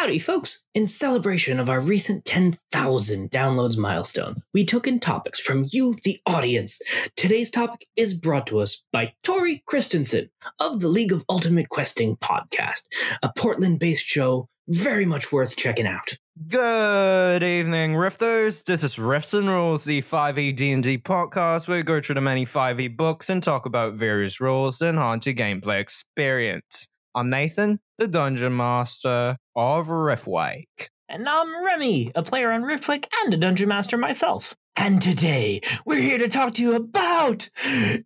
Howdy, folks! In celebration of our recent 10,000 downloads milestone, we took in topics from you, the audience. Today's topic is brought to us by Tori Christensen of the League of Ultimate Questing podcast, a Portland based show very much worth checking out. Good evening, Rifters. This is Rifts and Rules, the 5e D&D podcast where we go through the many 5e books and talk about various rules and your gameplay experience. I'm Nathan, the Dungeon Master of Riftwake. And I'm Remy, a player on Riftwake and a dungeon master myself. And today, we're here to talk to you about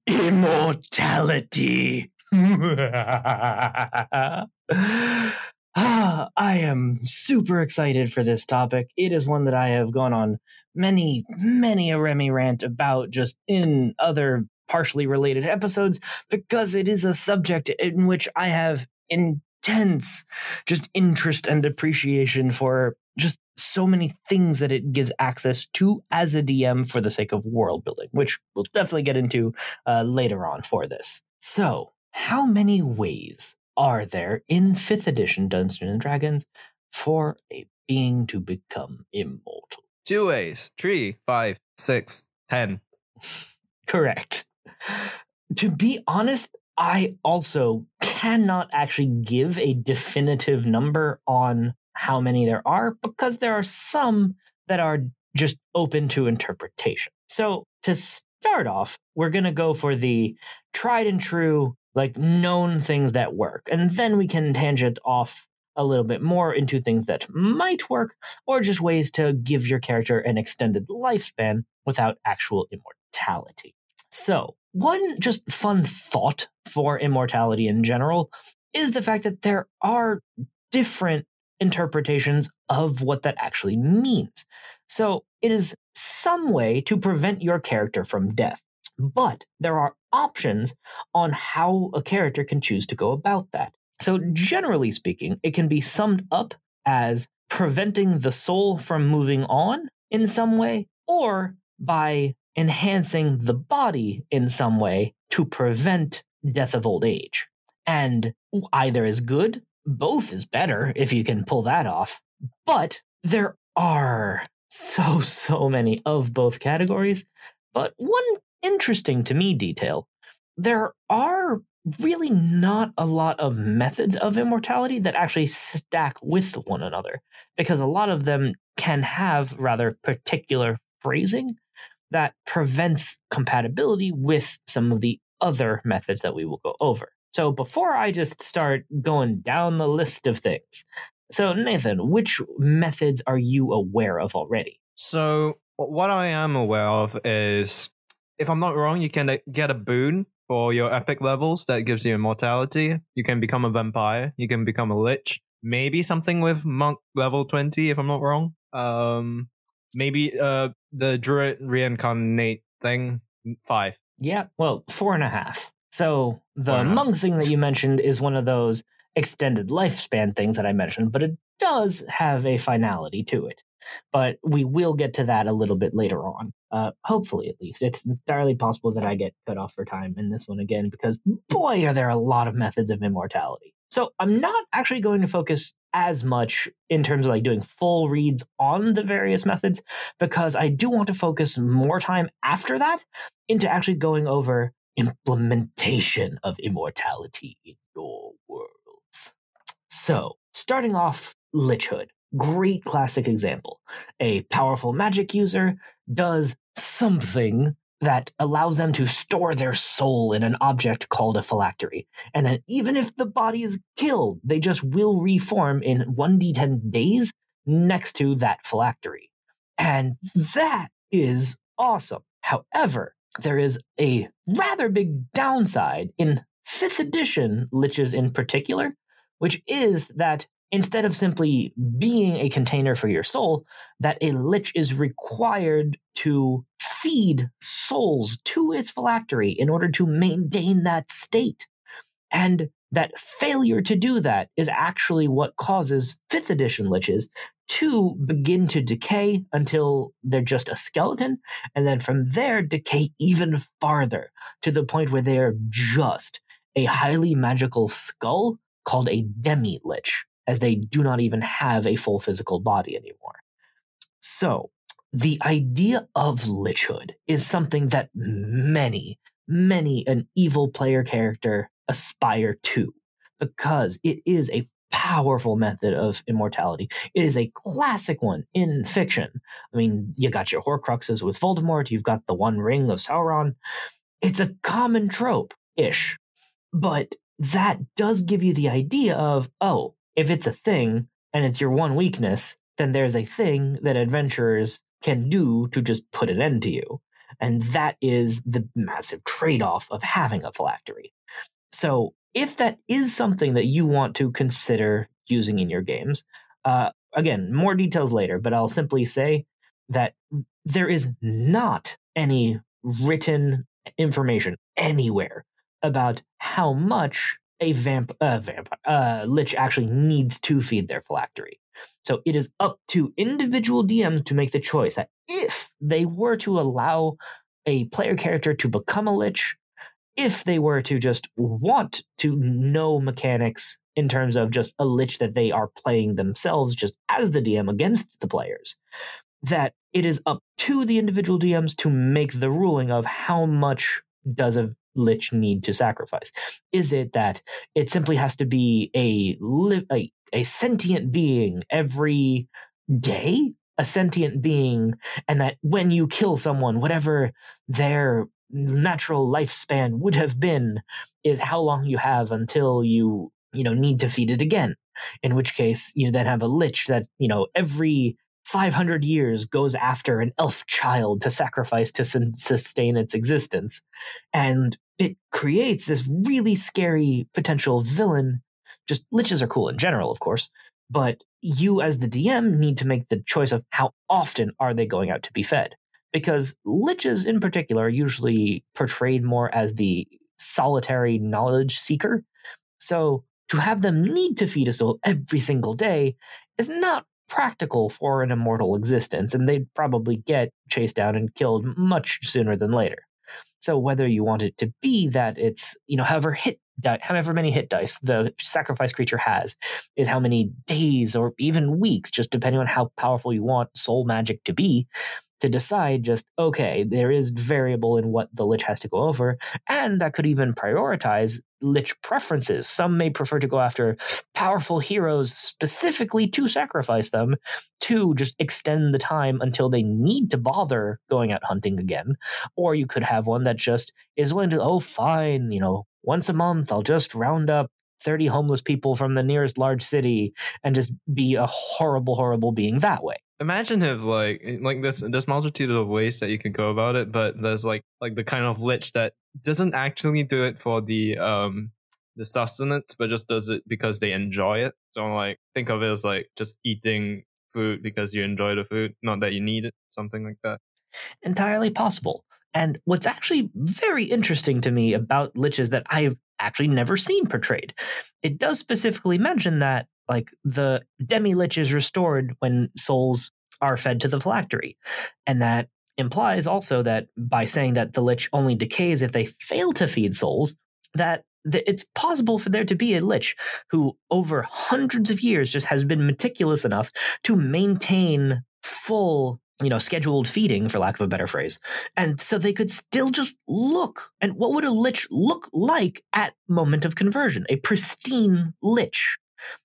immortality. Ah, I am super excited for this topic. It is one that I have gone on many, many a Remy rant about just in other partially related episodes because it is a subject in which I have intense just interest and appreciation for just so many things that it gives access to as a DM for the sake of world building, which we'll definitely get into uh, later on for this. So, how many ways are there in 5th edition Dungeons and Dragons for a being to become immortal? Two ways. Three, five, six, ten. Correct. To be honest, I also cannot actually give a definitive number on how many there are because there are some that are just open to interpretation. So, to start off, we're going to go for the tried and true, like known things that work. And then we can tangent off a little bit more into things that might work or just ways to give your character an extended lifespan without actual immortality. So, one just fun thought for immortality in general is the fact that there are different interpretations of what that actually means. So it is some way to prevent your character from death, but there are options on how a character can choose to go about that. So, generally speaking, it can be summed up as preventing the soul from moving on in some way, or by enhancing the body in some way to prevent death of old age. And either is good, both is better if you can pull that off. But there are so, so many of both categories. But one interesting to me detail there are really not a lot of methods of immortality that actually stack with one another because a lot of them can have rather particular phrasing that prevents compatibility with some of the other methods that we will go over. So before I just start going down the list of things, so Nathan, which methods are you aware of already? So what I am aware of is, if I'm not wrong, you can get a boon for your epic levels that gives you immortality. You can become a vampire. You can become a lich. Maybe something with monk level 20, if I'm not wrong. Um, maybe uh the druid reincarnate thing five. Yeah, well, four and a half. So the monk thing that you mentioned is one of those extended lifespan things that I mentioned, but it does have a finality to it. But we will get to that a little bit later on. Uh, hopefully, at least. It's entirely possible that I get cut off for time in this one again, because boy, are there a lot of methods of immortality. So I'm not actually going to focus as much in terms of like doing full reads on the various methods because I do want to focus more time after that into actually going over implementation of immortality in your worlds. So, starting off Lichhood, great classic example. A powerful magic user does something that allows them to store their soul in an object called a phylactery. And then, even if the body is killed, they just will reform in 1d10 days next to that phylactery. And that is awesome. However, there is a rather big downside in 5th edition liches in particular, which is that instead of simply being a container for your soul, that a lich is required to feed souls to its phylactery in order to maintain that state. And that failure to do that is actually what causes fifth edition liches to begin to decay until they're just a skeleton, and then from there decay even farther to the point where they are just a highly magical skull called a demi lich as they do not even have a full physical body anymore. So, the idea of lichhood is something that many, many an evil player character aspire to because it is a powerful method of immortality. It is a classic one in fiction. I mean, you got your Horcruxes with Voldemort, you've got the One Ring of Sauron. It's a common trope ish, but that does give you the idea of, oh, if it's a thing and it's your one weakness, then there's a thing that adventurers can do to just put an end to you. And that is the massive trade off of having a phylactery. So, if that is something that you want to consider using in your games, uh, again, more details later, but I'll simply say that there is not any written information anywhere about how much a vamp, uh, vamp uh, lich actually needs to feed their phylactery. So it is up to individual DMs to make the choice that if they were to allow a player character to become a lich, if they were to just want to know mechanics in terms of just a lich that they are playing themselves just as the DM against the players, that it is up to the individual DMs to make the ruling of how much does a lich need to sacrifice? Is it that it simply has to be a a, a sentient being every day, a sentient being, and that when you kill someone, whatever their natural lifespan would have been, is how long you have until you you know need to feed it again. In which case, you then have a lich that you know every 500 years goes after an elf child to sacrifice to sustain its existence. And it creates this really scary potential villain. Just liches are cool in general, of course, but you as the DM need to make the choice of how often are they going out to be fed. Because liches in particular are usually portrayed more as the solitary knowledge seeker. So to have them need to feed a soul every single day is not practical for an immortal existence, and they'd probably get chased down and killed much sooner than later. So whether you want it to be that it's, you know, however hit di- however many hit dice the sacrifice creature has is how many days or even weeks, just depending on how powerful you want soul magic to be, to decide just okay there is variable in what the lich has to go over and that could even prioritize lich preferences. Some may prefer to go after powerful heroes specifically to sacrifice them to just extend the time until they need to bother going out hunting again. Or you could have one that just is willing to oh fine you know once a month i'll just round up 30 homeless people from the nearest large city and just be a horrible horrible being that way Imagine if like eh, like this there's multitude of ways that you can go about it, but there's like like the kind of lich that doesn't actually do it for the um the sustenance, but just does it because they enjoy it. So like think of it as like just eating food because you enjoy the food, not that you need it, something like that. Entirely possible. And what's actually very interesting to me about liches that I've actually never seen portrayed, it does specifically mention that like the demi lich is restored when souls are fed to the phylactery. And that implies also that by saying that the lich only decays if they fail to feed souls, that it's possible for there to be a lich who over hundreds of years just has been meticulous enough to maintain full you know scheduled feeding for lack of a better phrase and so they could still just look and what would a lich look like at moment of conversion a pristine lich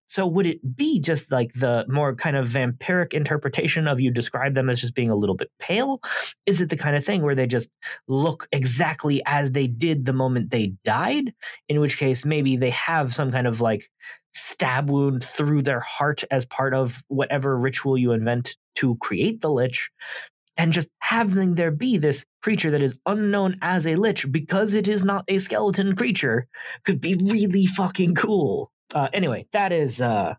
so would it be just like the more kind of vampiric interpretation of you describe them as just being a little bit pale? Is it the kind of thing where they just look exactly as they did the moment they died? In which case maybe they have some kind of like stab wound through their heart as part of whatever ritual you invent to create the lich and just having there be this creature that is unknown as a lich because it is not a skeleton creature could be really fucking cool uh, anyway, that is a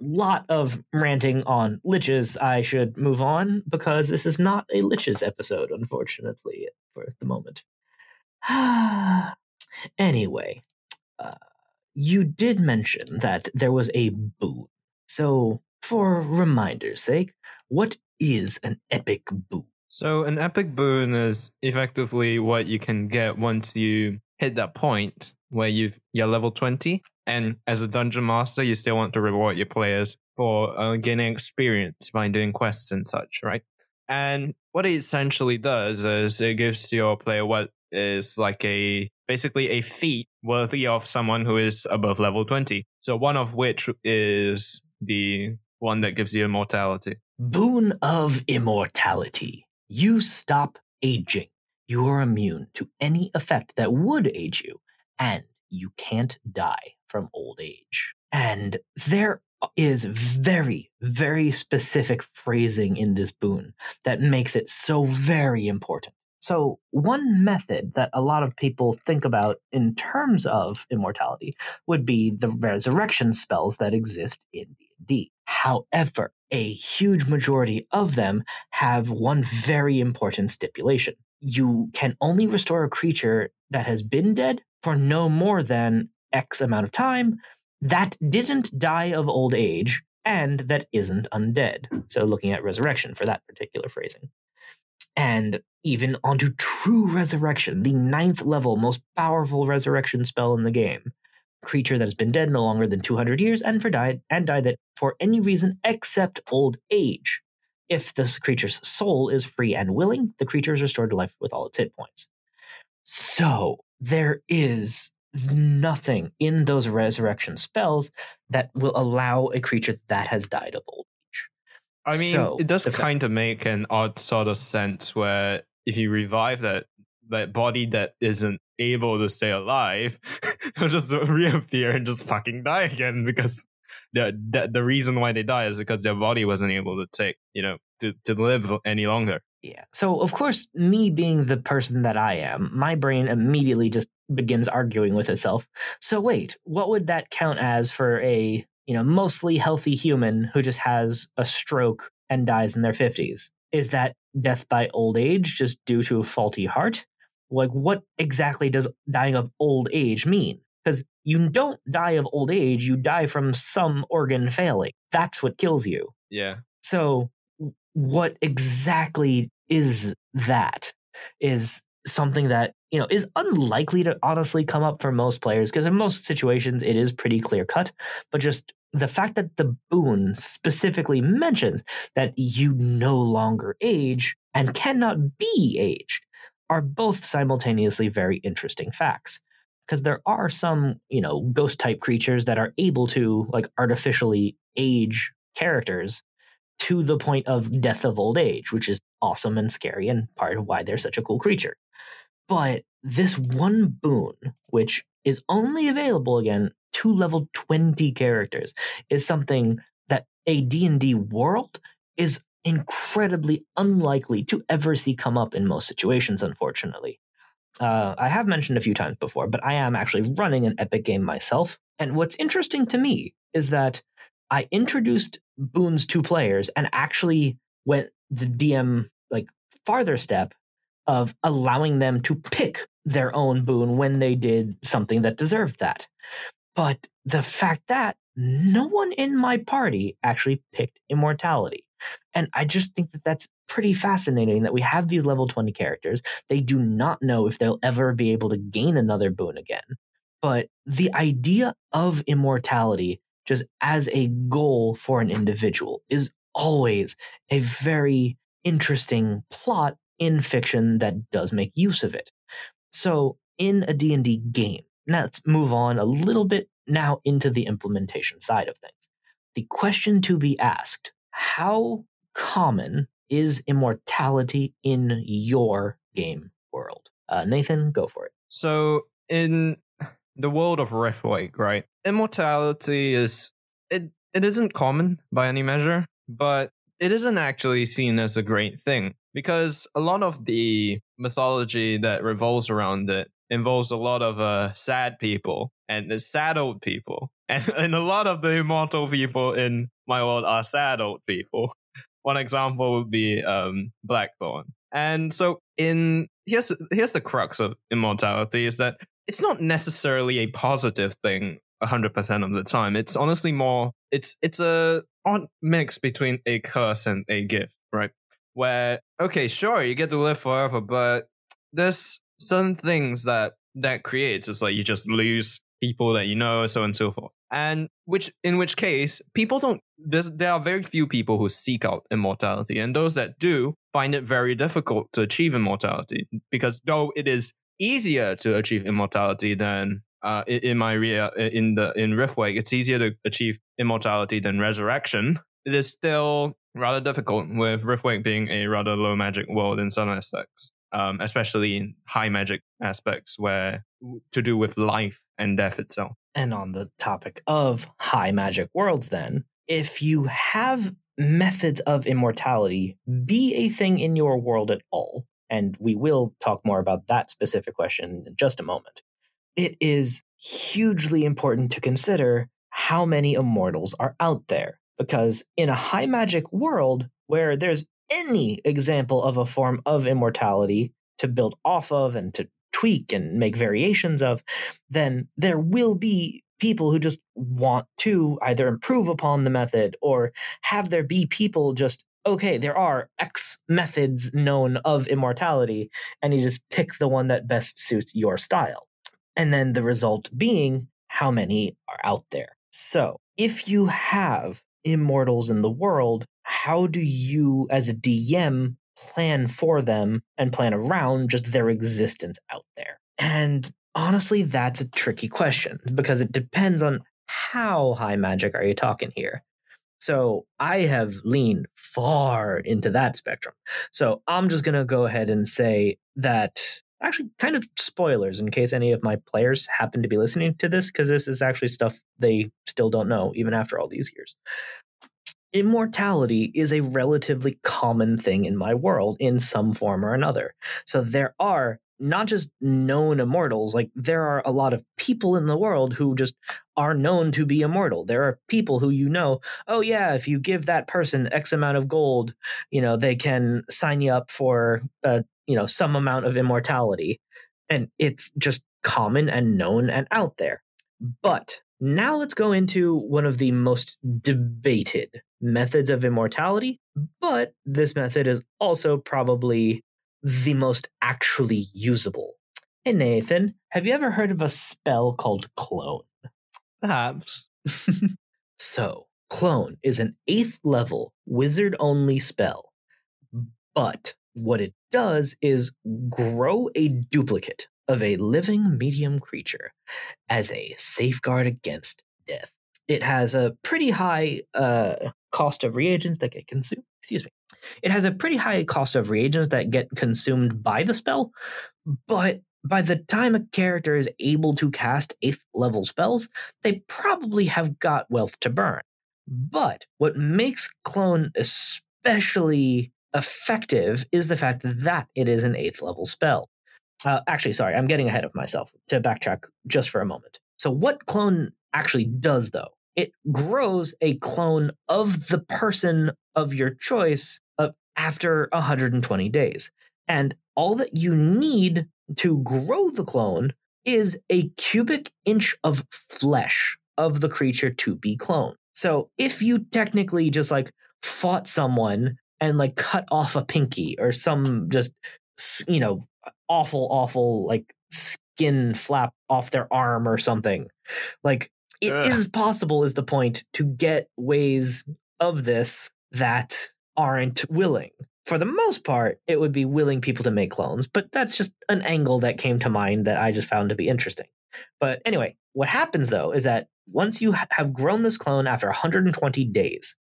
lot of ranting on liches. I should move on because this is not a liches episode, unfortunately, for the moment. anyway, uh, you did mention that there was a boon. So, for reminder's sake, what is an epic boon? So, an epic boon is effectively what you can get once you hit that point where you've, you're level 20 And as a dungeon master, you still want to reward your players for uh, gaining experience by doing quests and such, right? And what it essentially does is it gives your player what is like a basically a feat worthy of someone who is above level 20. So one of which is the one that gives you immortality. Boon of immortality. You stop aging. You are immune to any effect that would age you, and you can't die from old age. And there is very, very specific phrasing in this boon that makes it so very important. So, one method that a lot of people think about in terms of immortality would be the resurrection spells that exist in D&D. However, a huge majority of them have one very important stipulation. You can only restore a creature that has been dead for no more than X amount of time that didn't die of old age and that isn't undead. So, looking at resurrection for that particular phrasing and even onto true resurrection, the ninth level, most powerful resurrection spell in the game. Creature that has been dead no longer than 200 years and for died and died that for any reason except old age. If the creature's soul is free and willing, the creature is restored to life with all its hit points. So there is nothing in those resurrection spells that will allow a creature that has died of old age. I mean, So, it does kind of make an odd sort of sense where if you revive that that body that isn't able to stay alive, it'll just reappear and just fucking die again because the, the the reason why they die is because their body wasn't able to take you know to to live any longer. Yeah. So, of course, me being the person that I am, my brain immediately just begins arguing with itself. So, wait, what would that count as for a, you know, mostly healthy human who just has a stroke and dies in their 50s? Is that death by old age just due to a faulty heart? Like, what exactly does dying of old age mean? Because you don't die of old age, you die from some organ failing. That's what kills you. Yeah. So, what exactly is that? Is something that you know is unlikely to honestly come up for most players because in most situations it is pretty clear cut. But just the fact that the boon specifically mentions that you no longer age and cannot be aged are both simultaneously very interesting facts because there are some you know ghost type creatures that are able to like artificially age characters to the point of death of old age which is awesome and scary and part of why they're such a cool creature. But this one boon which is only available again to level 20 characters is something that a d&d world is incredibly unlikely to ever see come up in most situations unfortunately uh, I have mentioned a few times before, but I am actually running an Epic game myself. And what's interesting to me is that I introduced boons to players and actually went the DM like farther step of allowing them to pick their own boon when they did something that deserved that. But the fact that no one in my party actually picked immortality. And I just think that that's pretty fascinating that we have these level 20 characters. They do not know if they'll ever be able to gain another boon again. But the idea of immortality, just as a goal for an individual, is always a very interesting plot in fiction that does make use of it. So, in a D&D game, now let's move on a little bit now into the implementation side of things. The question to be asked, how common is immortality in your game world? Uh, Nathan, go for it. So in the world of Riftwake, right, immortality is it it isn't common by any measure, but it isn't actually seen as a great thing because a lot of the mythology that revolves around it involves a lot of uh, sad people and sad old people, and and a lot of the immortal people in my world are sad old people. One example would be um, Blackthorn. And so in here's here's the crux of immortality is that it's not necessarily a positive thing 100% of the time. It's honestly more it's it's a odd mix between a curse and a gift, right? Where okay, sure, you get to live forever, but there's certain things that that creates. is like you just lose people that you know, so on and so forth. And which, in which case, people don't. There's, there are very few people who seek out immortality, and those that do find it very difficult to achieve immortality because though it is easier to achieve immortality than uh, in my rea- in the in Riftwake, it's easier to achieve immortality than resurrection. It is still rather difficult with Riftwake being a rather low magic world in some aspects, um, especially in high magic aspects where to do with life and death itself. And on the topic of high magic worlds, then, if you have methods of immortality be a thing in your world at all, and we will talk more about that specific question in just a moment, it is hugely important to consider how many immortals are out there. Because in a high magic world where there's any example of a form of immortality to build off of and to tweak and make variations of, then there will be people who just want to either improve upon the method or have there be people just okay there are x methods known of immortality and you just pick the one that best suits your style. And then the result being how many are out there. So if you have immortals in the world how do you as a dm plan for them and plan around just their existence out there and honestly, that's a tricky question because it depends on how high magic are you talking here. So I have leaned far into that spectrum. So I'm just going to go ahead and say that actually kind of spoilers in case any of my players happen to be listening to this because this is actually stuff they still don't know even after all these years. Immortality is a relatively common thing in my world in some form or another. So there are not just known immortals, like there are a lot of people in the world who just are known to be immortal. There are people who you know, oh yeah, if you give that person X amount of gold, you know, they can sign you up for uh, you know, some amount of immortality. And it's just common and known and out there. But now let's go into one of the most debated methods of immortality, but this method is also probably the most actually usable. Hey, Nathan, have you ever heard of a spell called Clone? Perhaps. so, Clone is an eighth level wizard only spell, but what it does is grow a duplicate of a living medium creature as a safeguard against death. It has a pretty high uh, cost of reagents that get consumed. Excuse me. It has a pretty high cost of reagents that get consumed by the spell, but by the time a character is able to cast 8th level spells, they probably have got wealth to burn. But what makes Clone especially effective is the fact that it is an 8th level spell. Uh, actually, sorry, I'm getting ahead of myself to backtrack just for a moment. So, what Clone actually does, though, it grows a clone of the person of your choice uh, after 120 days. And all that you need to grow the clone is a cubic inch of flesh of the creature to be cloned. So if you technically just like fought someone and like cut off a pinky or some just, you know, awful, awful like skin flap off their arm or something, like it Ugh. is possible, is the point, to get ways of this that aren't willing. For the most part, it would be willing people to make clones, but that's just an angle that came to mind that I just found to be interesting. But anyway, what happens though is that once you have grown this clone after 120 days,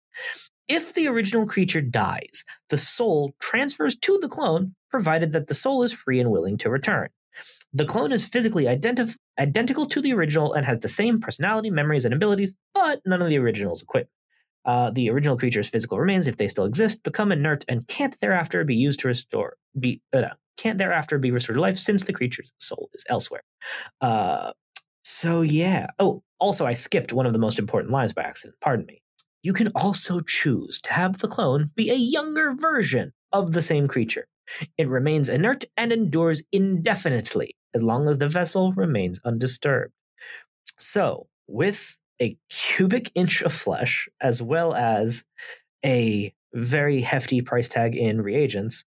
if the original creature dies, the soul transfers to the clone, provided that the soul is free and willing to return. The clone is physically identif- identical to the original and has the same personality, memories, and abilities, but none of the original's equipped. Uh, the original creature's physical remains, if they still exist, become inert and can't thereafter be used to restore be uh, can't thereafter be restored to life since the creature's soul is elsewhere. Uh, so yeah. Oh, also I skipped one of the most important lines by accident. Pardon me. You can also choose to have the clone be a younger version of the same creature. It remains inert and endures indefinitely as long as the vessel remains undisturbed. So, with a cubic inch of flesh, as well as a very hefty price tag in reagents,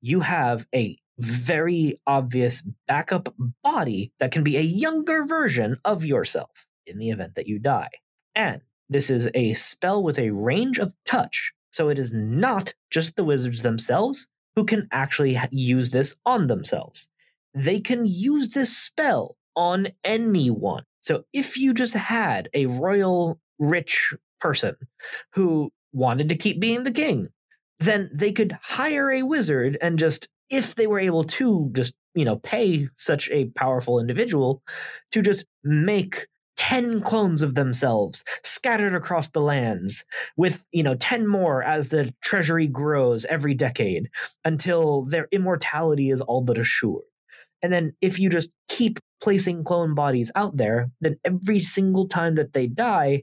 you have a very obvious backup body that can be a younger version of yourself in the event that you die. And this is a spell with a range of touch, so it is not just the wizards themselves who can actually use this on themselves. They can use this spell on anyone. So if you just had a royal rich person who wanted to keep being the king, then they could hire a wizard and just if they were able to just you know pay such a powerful individual to just make 10 clones of themselves scattered across the lands with you know 10 more as the treasury grows every decade until their immortality is all but assured and then if you just keep placing clone bodies out there then every single time that they die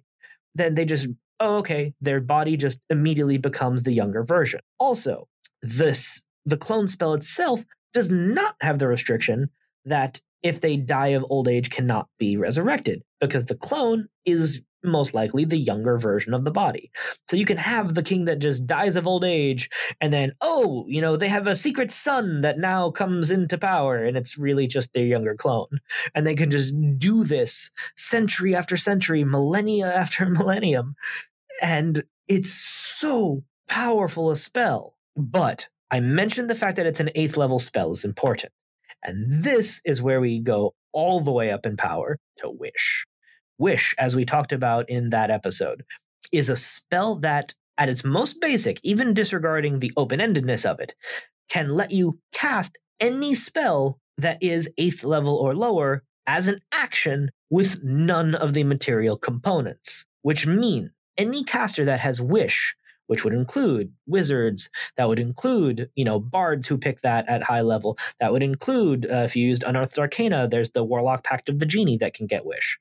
then they just oh okay their body just immediately becomes the younger version. Also this the clone spell itself does not have the restriction that if they die of old age cannot be resurrected because the clone is most likely the younger version of the body. So you can have the king that just dies of old age and then oh, you know, they have a secret son that now comes into power and it's really just their younger clone. And they can just do this century after century, millennia after millennium. And it's so powerful a spell. But I mentioned the fact that it's an eighth level spell is important. And this is where we go all the way up in power to Wish. Wish, as we talked about in that episode, is a spell that, at its most basic, even disregarding the open endedness of it, can let you cast any spell that is eighth level or lower as an action with none of the material components, which mean any caster that has Wish which would include wizards, that would include, you know, bards who pick that at high level, that would include, uh, if you used Unearthed Arcana, there's the Warlock Pact of the Genie that can get Wish.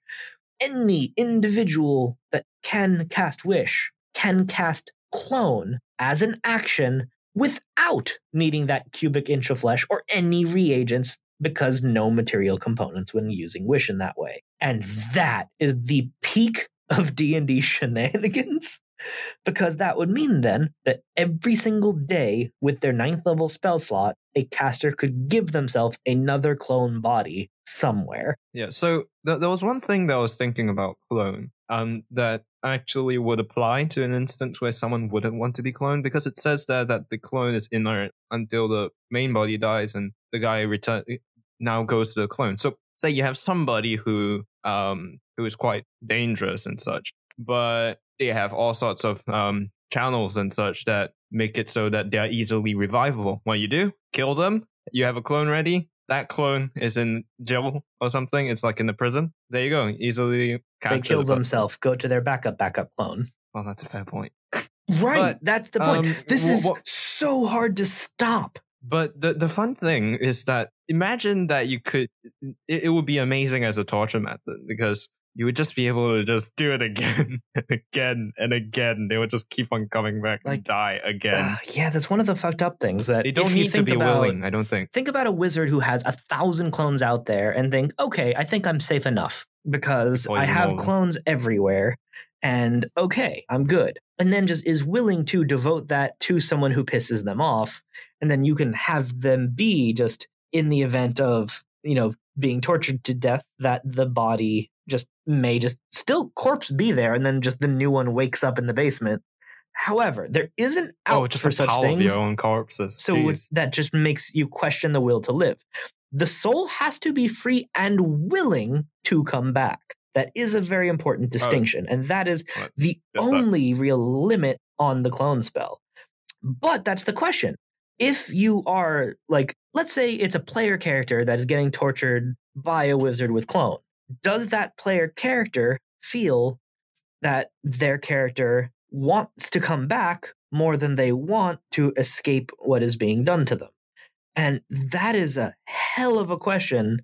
Any individual that can cast Wish can cast Clone as an action without needing that cubic inch of flesh or any reagents because no material components when using wish in that way. And that is the peak of d&d shenanigans because that would mean then that every single day with their ninth level spell slot, a caster could give themselves another clone body somewhere. Yeah, so th- there was one thing that I was thinking about clone um, that actually would apply to an instance where someone wouldn't want to be cloned because it says there that the clone is inert until the main body dies and the guy return now goes to the clone. So say you have somebody who um who is quite dangerous and such, but they have all sorts of um, channels and such that make it so that they're easily revivable. What you do, kill them, you have a clone ready. That clone is in jail or something. It's like in the prison. There you go. Easily They kill the themselves. Go to their backup backup clone. Well, that's a fair point. Right. But, that's the point. Um, this w- is w- so hard to stop. But the the fun thing is that imagine that you could. It, it would be amazing as a torture method because you would just be able to just do it again and again and again. They would just keep on coming back like, and die again. Uh, yeah, that's one of the fucked up things that they don't need to be about, willing. I don't think. Think about a wizard who has a thousand clones out there and think, okay, I think I'm safe enough because I have clones everywhere, and okay, I'm good. And then just is willing to devote that to someone who pisses them off, and then you can have them be just in the event of you know being tortured to death that the body may just still corpse be there, and then just the new one wakes up in the basement. However, there is an oh, out oh, just for such things. Of your own corpses. So that just makes you question the will to live. The soul has to be free and willing to come back. That is a very important oh. distinction, oh. and that is well, the that only sucks. real limit on the clone spell. But that's the question. If you are like, let's say it's a player character that is getting tortured by a wizard with clone, does that player character feel that their character wants to come back more than they want to escape what is being done to them? And that is a hell of a question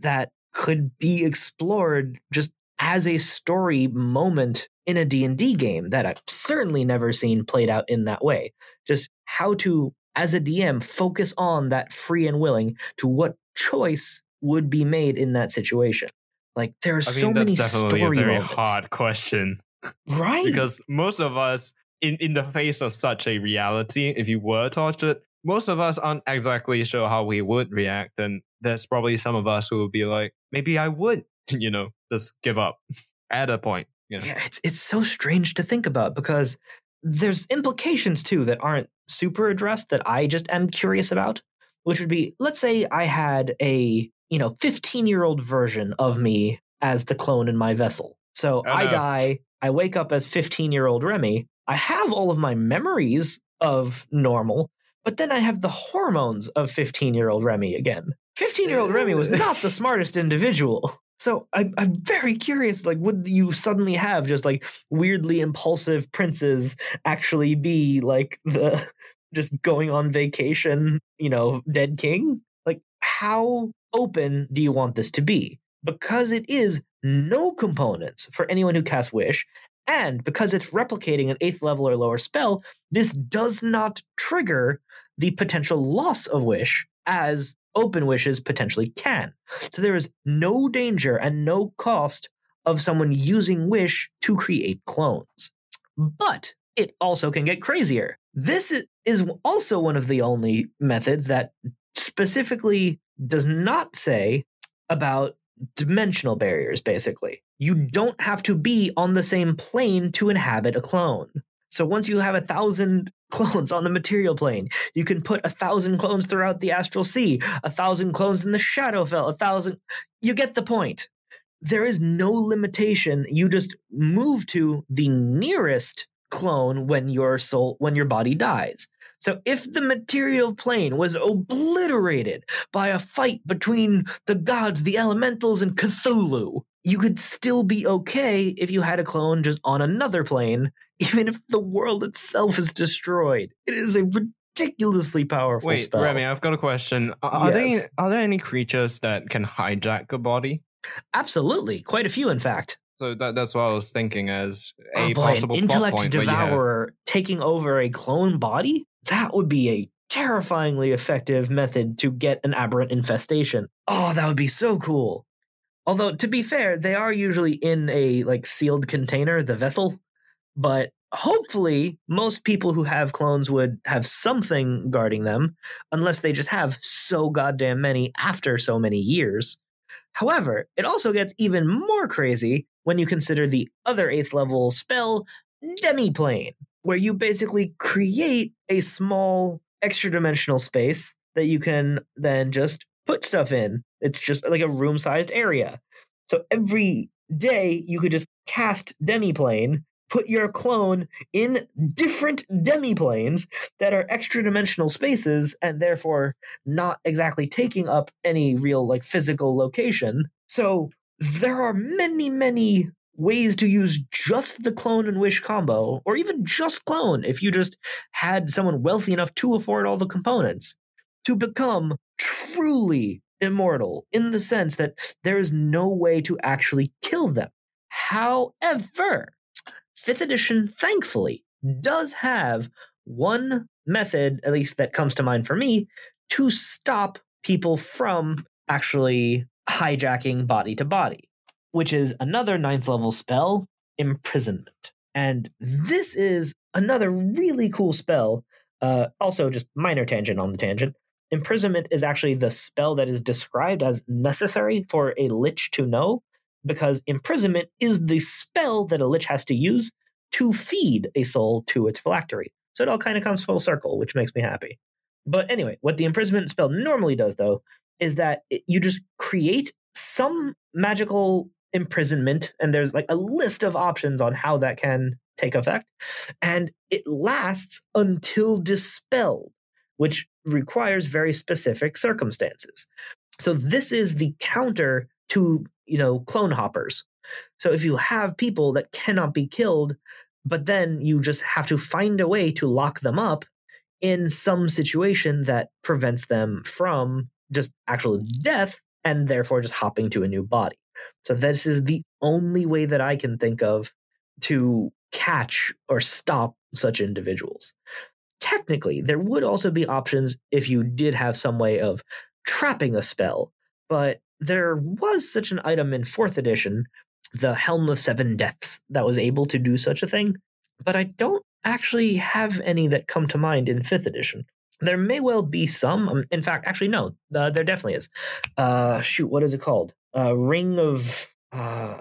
that could be explored just as a story moment in a D&D game that I've certainly never seen played out in that way. Just how to as a DM focus on that free and willing to what choice would be made in that situation. Like there are I mean, so many definitely story a very moments. hard question, right? because most of us, in in the face of such a reality, if you were tortured, most of us aren't exactly sure how we would react, and there's probably some of us who would be like, maybe I would, you know, just give up at a point. You know? Yeah, it's it's so strange to think about because there's implications too that aren't super addressed that I just am curious about, which would be let's say I had a, you know, 15-year-old version of me as the clone in my vessel. So Oh, I no. die, I wake up as 15-year-old Remy. I have all of my memories of normal, but then I have the hormones of 15-year-old Remy again. 15-year-old Remy was not the smartest individual. So I, I'm very curious. Like, would you suddenly have just like weirdly impulsive princes actually be like the just going on vacation, you know, dead king? Like, how open do you want this to be? Because it is no components for anyone who casts Wish, and because it's replicating an eighth level or lower spell, this does not trigger the potential loss of Wish as open wishes potentially can. So there is no danger and no cost of someone using Wish to create clones. But it also can get crazier. This is also one of the only methods that specifically does not say about dimensional barriers, basically. You don't have to be on the same plane to inhabit a clone. So once you have a thousand clones on the material plane, you can put a thousand clones throughout the astral sea, a thousand clones in the Shadowfell, a thousand. You get the point. There is no limitation. You just move to the nearest clone when your soul, when your body dies. So if the material plane was obliterated by a fight between the gods, the elementals, and Cthulhu, you could still be okay if you had a clone just on another plane, even if the world itself is destroyed. It is a ridiculously powerful Wait, spell. Remy, I've got a question. Are, Yes. there are there any creatures that can hijack a body? Absolutely, quite a few, in fact. So that that's what I was thinking as oh a oh boy, possible an plot intellect point. but yeah. devourer taking over a clone body? That would be a terrifyingly effective method to get an aberrant infestation. Oh, that would be so cool. Although to be fair, they are usually in a like sealed container, the vessel. But hopefully, most people who have clones would have something guarding them, unless they just have so goddamn many after so many years. However, it also gets even more crazy when you consider the other eighth level spell, Demiplane, where you basically create a small extra dimensional space that you can then just put stuff in. It's just like a room sized area. So every day you could just cast Demiplane, put your clone in different demiplanes that are extra dimensional spaces and therefore not exactly taking up any real like physical location. So there are many, many ways to use just the clone and wish combo, or even just clone if you just had someone wealthy enough to afford all the components to become truly immortal in the sense that there is no way to actually kill them. However, 5th edition, thankfully, does have one method, at least that comes to mind for me, to stop people from actually hijacking body to body, which is another ninth level spell, imprisonment. And this is another really cool spell. Uh, also, just minor tangent on the tangent. Imprisonment is actually the spell that is described as necessary for a lich to know, because imprisonment is the spell that a lich has to use to feed a soul to its phylactery. So it all kind of comes full circle, which makes me happy. But anyway, what the imprisonment spell normally does, though, is that it, you just create some magical imprisonment, and there's like a list of options on how that can take effect, and it lasts until dispelled, which requires very specific circumstances. So this is the counter to you know clone hoppers. So if you have people that cannot be killed, but then you just have to find a way to lock them up in some situation that prevents them from just actual death and therefore just hopping to a new body. So this is the only way that I can think of to catch or stop such individuals. Technically, there would also be options if you did have some way of trapping a spell, but there was such an item in fourth edition, the Helm of Seven Deaths, that was able to do such a thing, but I don't actually have any that come to mind in fifth edition. There may well be some. um, In fact, actually, no. Uh, there definitely is. Uh, shoot, what is it called? Uh, ring of. Uh,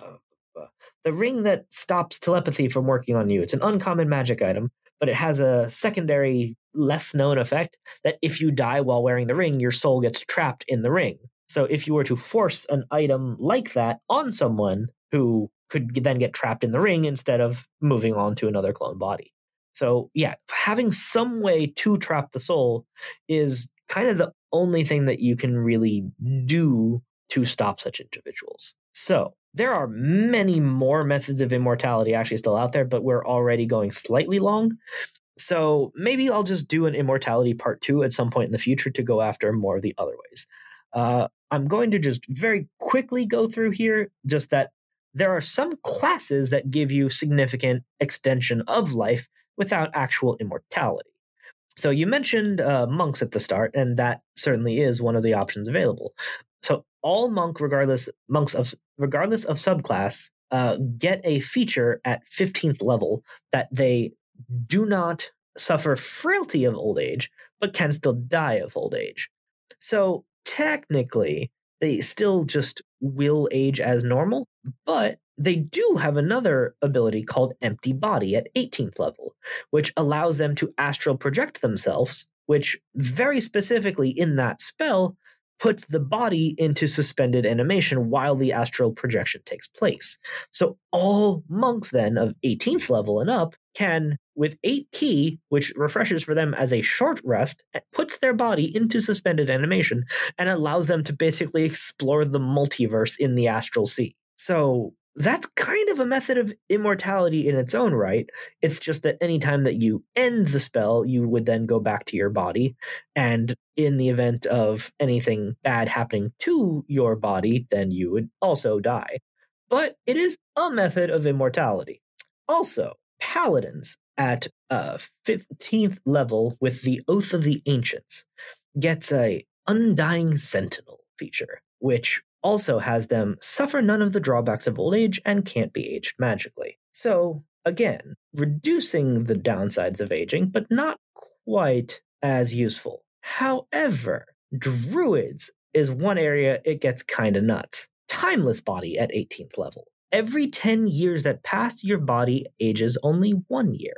the ring that stops telepathy from working on you. It's an uncommon magic item, but it has a secondary, less known effect that if you die while wearing the ring, your soul gets trapped in the ring. So if you were to force an item like that on someone who could then get trapped in the ring instead of moving on to another clone body. So yeah, having some way to trap the soul is kind of the only thing that you can really do to stop such individuals. So there are many more methods of immortality actually still out there, but we're already going slightly long. So maybe I'll just do an immortality part two at some point in the future to go after more of the other ways. Uh, I'm going to just very quickly go through here, just that there are some classes that give you significant extension of life without actual immortality. So you mentioned uh, monks at the start, and that certainly is one of the options available. So all monk, regardless monks of regardless of subclass, uh, get a feature at 15th level that they do not suffer frailty of old age, but can still die of old age. So technically, they still just will age as normal, but they do have another ability called Empty Body at 18th level, which allows them to astral project themselves, which very specifically in that spell puts the body into suspended animation while the astral projection takes place. So all monks then of 18th level and up can, with 8 ki, which refreshes for them as a short rest, puts their body into suspended animation and allows them to basically explore the multiverse in the astral sea. So that's kind of a method of immortality in its own right. It's just that anytime that you end the spell, you would then go back to your body. And in the event of anything bad happening to your body, then you would also die. But it is a method of immortality. Also, paladins at uh, 15th level with the Oath of the Ancients gets a Undying Sentinel feature, which also has them suffer none of the drawbacks of old age and can't be aged magically. So, again, reducing the downsides of aging, but not quite as useful. However, druids is one area it gets kind of nuts. Timeless body at 18th level. Every 10 years that pass, your body ages only one year.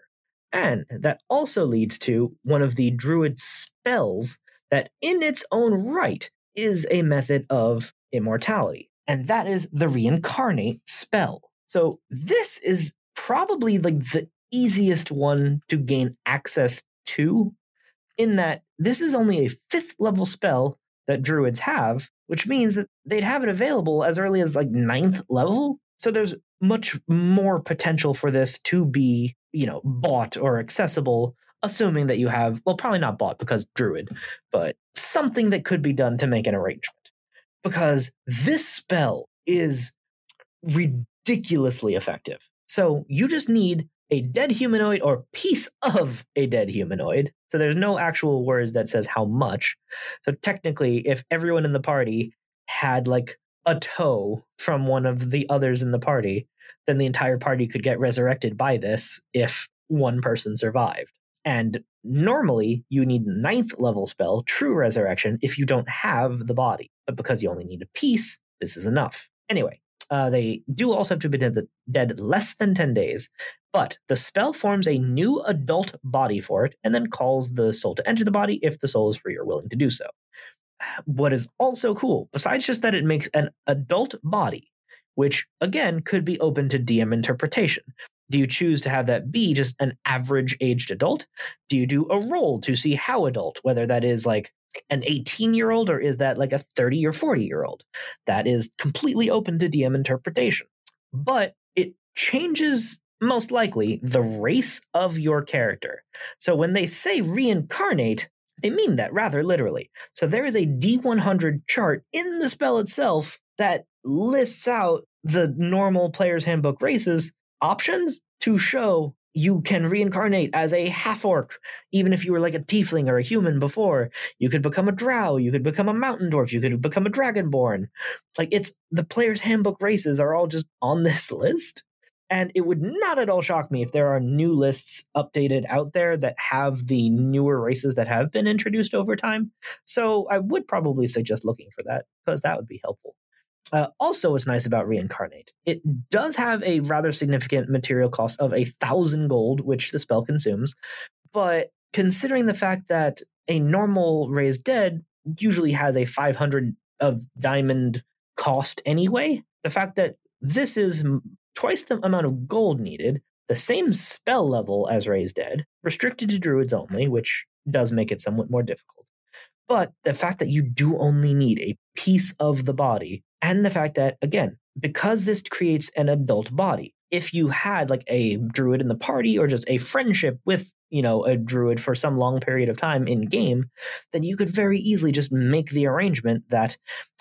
And that also leads to one of the druid spells that, in its own right, is a method of immortality, and that is the reincarnate spell. So this is probably like the easiest one to gain access to, in that this is only a fifth level spell that druids have, which means that they'd have it available as early as like ninth level. So there's much more potential for this to be, you know, bought or accessible, assuming that you have, well, probably not bought because druid, but something that could be done to make an arrangement because this spell is ridiculously effective. So you just need a dead humanoid or piece of a dead humanoid. So there's no actual words that says how much. So technically, if everyone in the party had like a toe from one of the others in the party, then the entire party could get resurrected by this if one person survived. And normally you need a ninth level spell, True Resurrection, if you don't have the body. But because you only need a piece, this is enough. Anyway, uh, they do also have to be dead, dead less than 10 days, but the spell forms a new adult body for it and then calls the soul to enter the body if the soul is free or willing to do so. What is also cool, besides just that it makes an adult body, which again could be open to DM interpretation. Do you choose to have that be just an average aged adult? Do you do a roll to see how adult, whether that is like an 18 year old or is that like a 30 or 40 year old? That is completely open to DM interpretation. But it changes most likely the race of your character. So when they say reincarnate, they mean that rather literally. So there is a D100 chart in the spell itself that lists out the normal player's handbook races options to show you can reincarnate as a half orc, even if you were like a tiefling or a human before. You could become a drow, you could become a mountain dwarf, you could become a dragonborn. Like it's the player's handbook races are all just on this list. And it would not at all shock me if there are new lists updated out there that have the newer races that have been introduced over time. So I would probably suggest looking for that because that would be helpful. Uh, also, what's nice about reincarnate, it does have a rather significant material cost of a thousand gold, which the spell consumes. But considering the fact that a normal raised dead usually has a 500 of diamond cost anyway, the fact that this is twice the amount of gold needed, the same spell level as raised dead, restricted to druids only, which does make it somewhat more difficult. But the fact that you do only need a piece of the body and the fact that again because this creates an adult body if you had like a druid in the party or just a friendship with you know a druid for some long period of time in game then you could very easily just make the arrangement that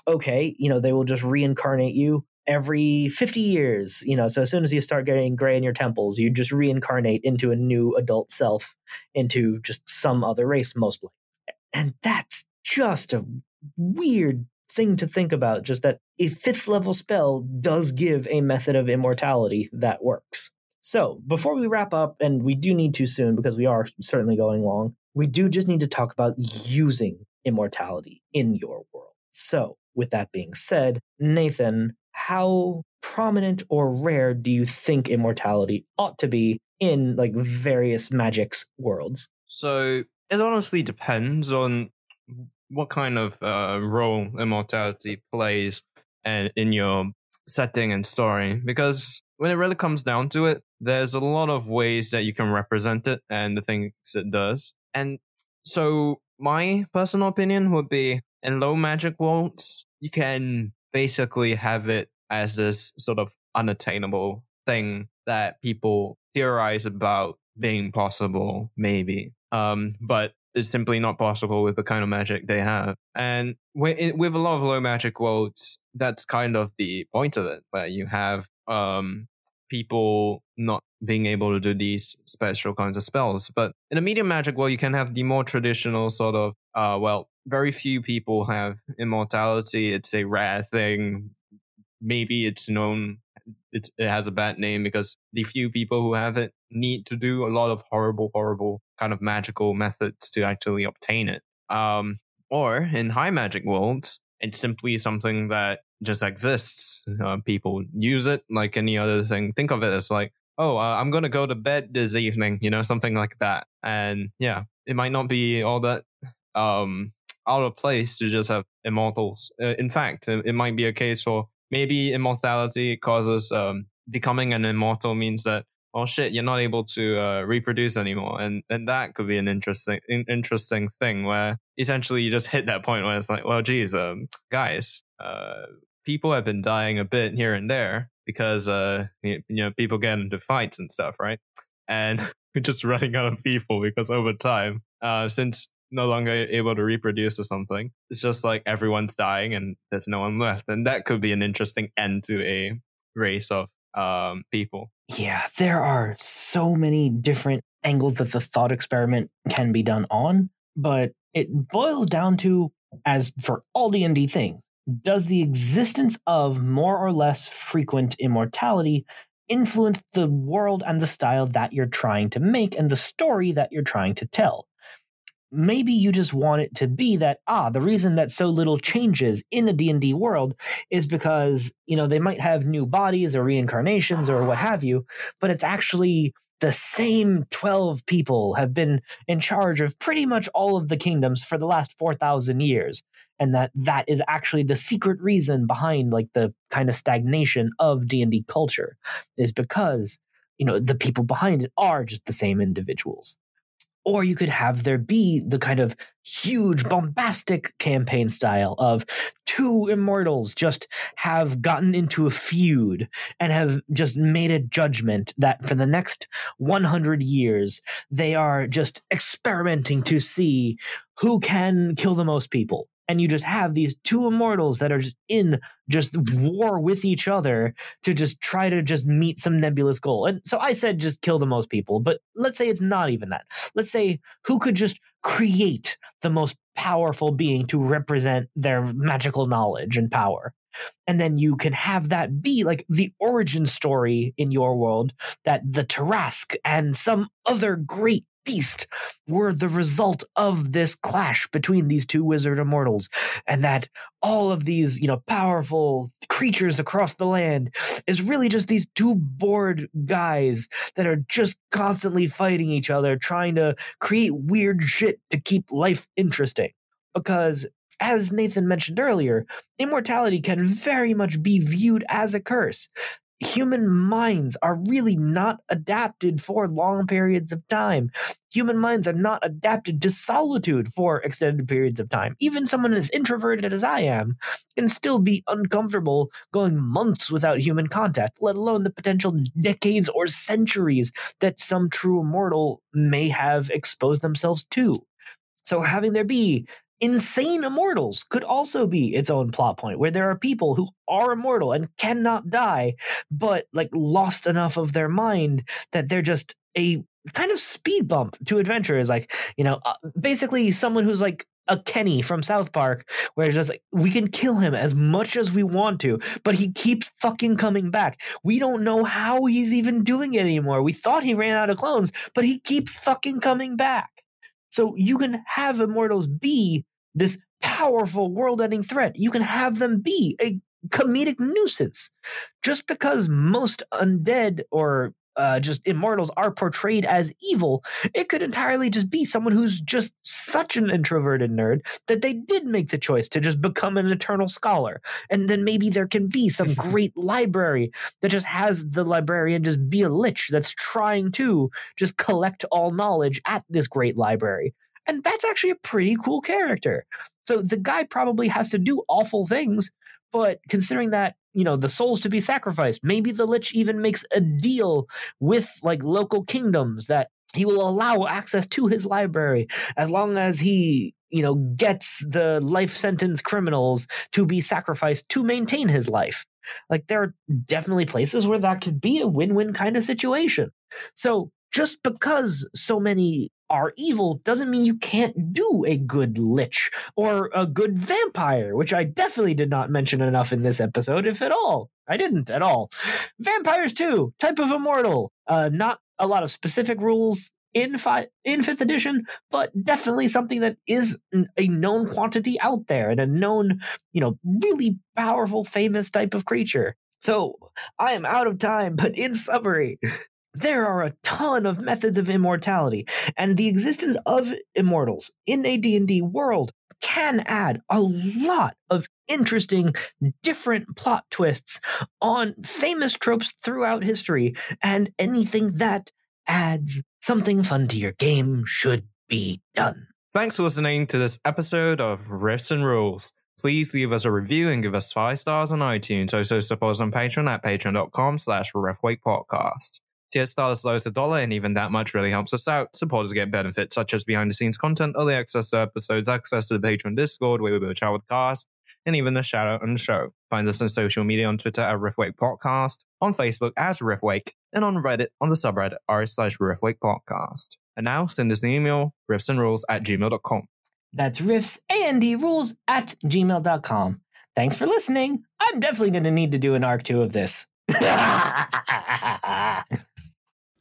okay you know they will just reincarnate you every 50 years you know so as soon as you start getting gray in your temples you just reincarnate into a new adult self into just some other race mostly and that's just a weird thing to think about just that a fifth level spell does give a method of immortality that works. So, before we wrap up, and we do need to soon because we are certainly going long, we do just need to talk about using immortality in your world. So, with that being said, Nathan, how prominent or rare do you think immortality ought to be in like various magics worlds? So, it honestly depends on what kind of uh, role immortality plays and in your setting and story because when it really comes down to it there's a lot of ways that you can represent it and the things it does. And so my personal opinion would be in low magic worlds you can basically have it as this sort of unattainable thing that people theorize about being possible maybe um, but it's simply not possible with the kind of magic they have. And with, a lot of low magic worlds, that's kind of the point of it, where you have um, people not being able to do these special kinds of spells. But in a medium magic world, you can have the more traditional sort of, uh, well, very few people have immortality. It's a rare thing. Maybe it's known it has a bad name because the few people who have it need to do a lot of horrible, horrible kind of magical methods to actually obtain it. Um, or in high magic worlds, it's simply something that just exists. Uh, people use it like any other thing. Think of it as like, oh, uh, I'm going to go to bed this evening, you know, something like that. And yeah, it might not be all that um, out of place to just have immortals. Uh, in fact, it, it, might be a case for maybe immortality causes um, becoming an immortal means that oh shit, you're not able to uh, reproduce anymore, and and that could be an interesting in, interesting thing where essentially you just hit that point where it's like, well, geez, um, guys, uh, people have been dying a bit here and there because uh, you, know, people get into fights and stuff, right? And we're just running out of people because over time, uh, since no longer able to reproduce or something. It's just like everyone's dying and there's no one left. And that could be an interesting end to a race of um, people. Yeah, there are so many different angles that the thought experiment can be done on, but it boils down to, as for all D&D things, does the existence of more or less frequent immortality influence the world and the style that you're trying to make and the story that you're trying to tell? Maybe you just want it to be that ah the reason that so little changes in the d&d world is because you know they might have new bodies or reincarnations or what have you but it's actually the same 12 people have been in charge of pretty much all of the kingdoms for the last 4000 years and that that is actually the secret reason behind like the kind of stagnation of d&d culture is because you know the people behind it are just the same individuals or you could have there be the kind of huge bombastic campaign style of two immortals just have gotten into a feud and have just made a judgment that for the next 100 years they are just experimenting to see who can kill the most people and you just have these two immortals that are just in just war with each other to just try to just meet some nebulous goal. And so I said just kill the most people, but let's say it's not even that. Let's say who could just create the most powerful being to represent their magical knowledge and power. And then you can have that be like the origin story in your world that the Tarrasque and some other great beast were the result of this clash between these two wizard immortals and that all of these you know powerful creatures across the land is really just these two bored guys that are just constantly fighting each other trying to create weird shit to keep life interesting. Because as Nathan mentioned earlier, immortality can very much be viewed as a curse human minds are really not adapted for long periods of time. Human minds are not adapted to solitude for extended periods of time. Even someone as introverted as I am can still be uncomfortable going months without human contact, let alone the potential decades or centuries that some true immortal may have exposed themselves to. So having there be insane immortals could also be its own plot point where there are people who are immortal and cannot die but like lost enough of their mind that they're just a kind of speed bump to adventurers like you know uh, basically someone who's like a Kenny from South Park, where it's just like we can kill him as much as we want to, but he keeps fucking coming back. We don't know how he's even doing it anymore. We thought he ran out of clones, but he keeps fucking coming back. So you can have immortals be this powerful world ending threat. You can have them be a comedic nuisance. Just because most undead or uh, just immortals are portrayed as evil, it could entirely just be someone who's just such an introverted nerd that they did make the choice to just become an eternal scholar. And then maybe there can be some great library that just has the librarian just be a lich that's trying to just collect all knowledge at this great library. And that's actually a pretty cool character. So the guy probably has to do awful things, but considering that you know the souls to be sacrificed maybe the lich even makes a deal with like local kingdoms that he will allow access to his library as long as he you know gets the life sentence criminals to be sacrificed to maintain his life like there are definitely places where that could be a win-win kind of situation so just because so many are evil doesn't mean you can't do a good lich or a good vampire, which I definitely did not mention enough in this episode, if at all. I didn't at all. Vampires too, type of immortal. Uh, not a lot of specific rules in fi- in fifth edition, but definitely something that is a known quantity out there and a known, you know, really powerful, famous type of creature. So I am out of time, but in summary, there are a ton of methods of immortality and the existence of immortals in a D&D world can add a lot of interesting different plot twists on famous tropes throughout history and anything that adds something fun to your game should be done. Thanks for listening to this episode of Riffs and Rules. Please leave us a review and give us five stars on iTunes. Also support us on Patreon at patreon.com slash Podcast. Tier start as low as a dollar, and even that much really helps us out. Supporters get benefits such as behind the scenes content, early access to episodes, access to the Patreon Discord where we will chat with cast, and even a shout out on the show. Find us on social media on Twitter at Riffwake Podcast, on Facebook as Riffwake, and on Reddit on the subreddit r slash Riffwake Podcast. And now send us an email, riffsandrules at gmail.com. That's riffs and rules at gmail.com. Thanks for listening. I'm definitely going to need to do an arc two of this.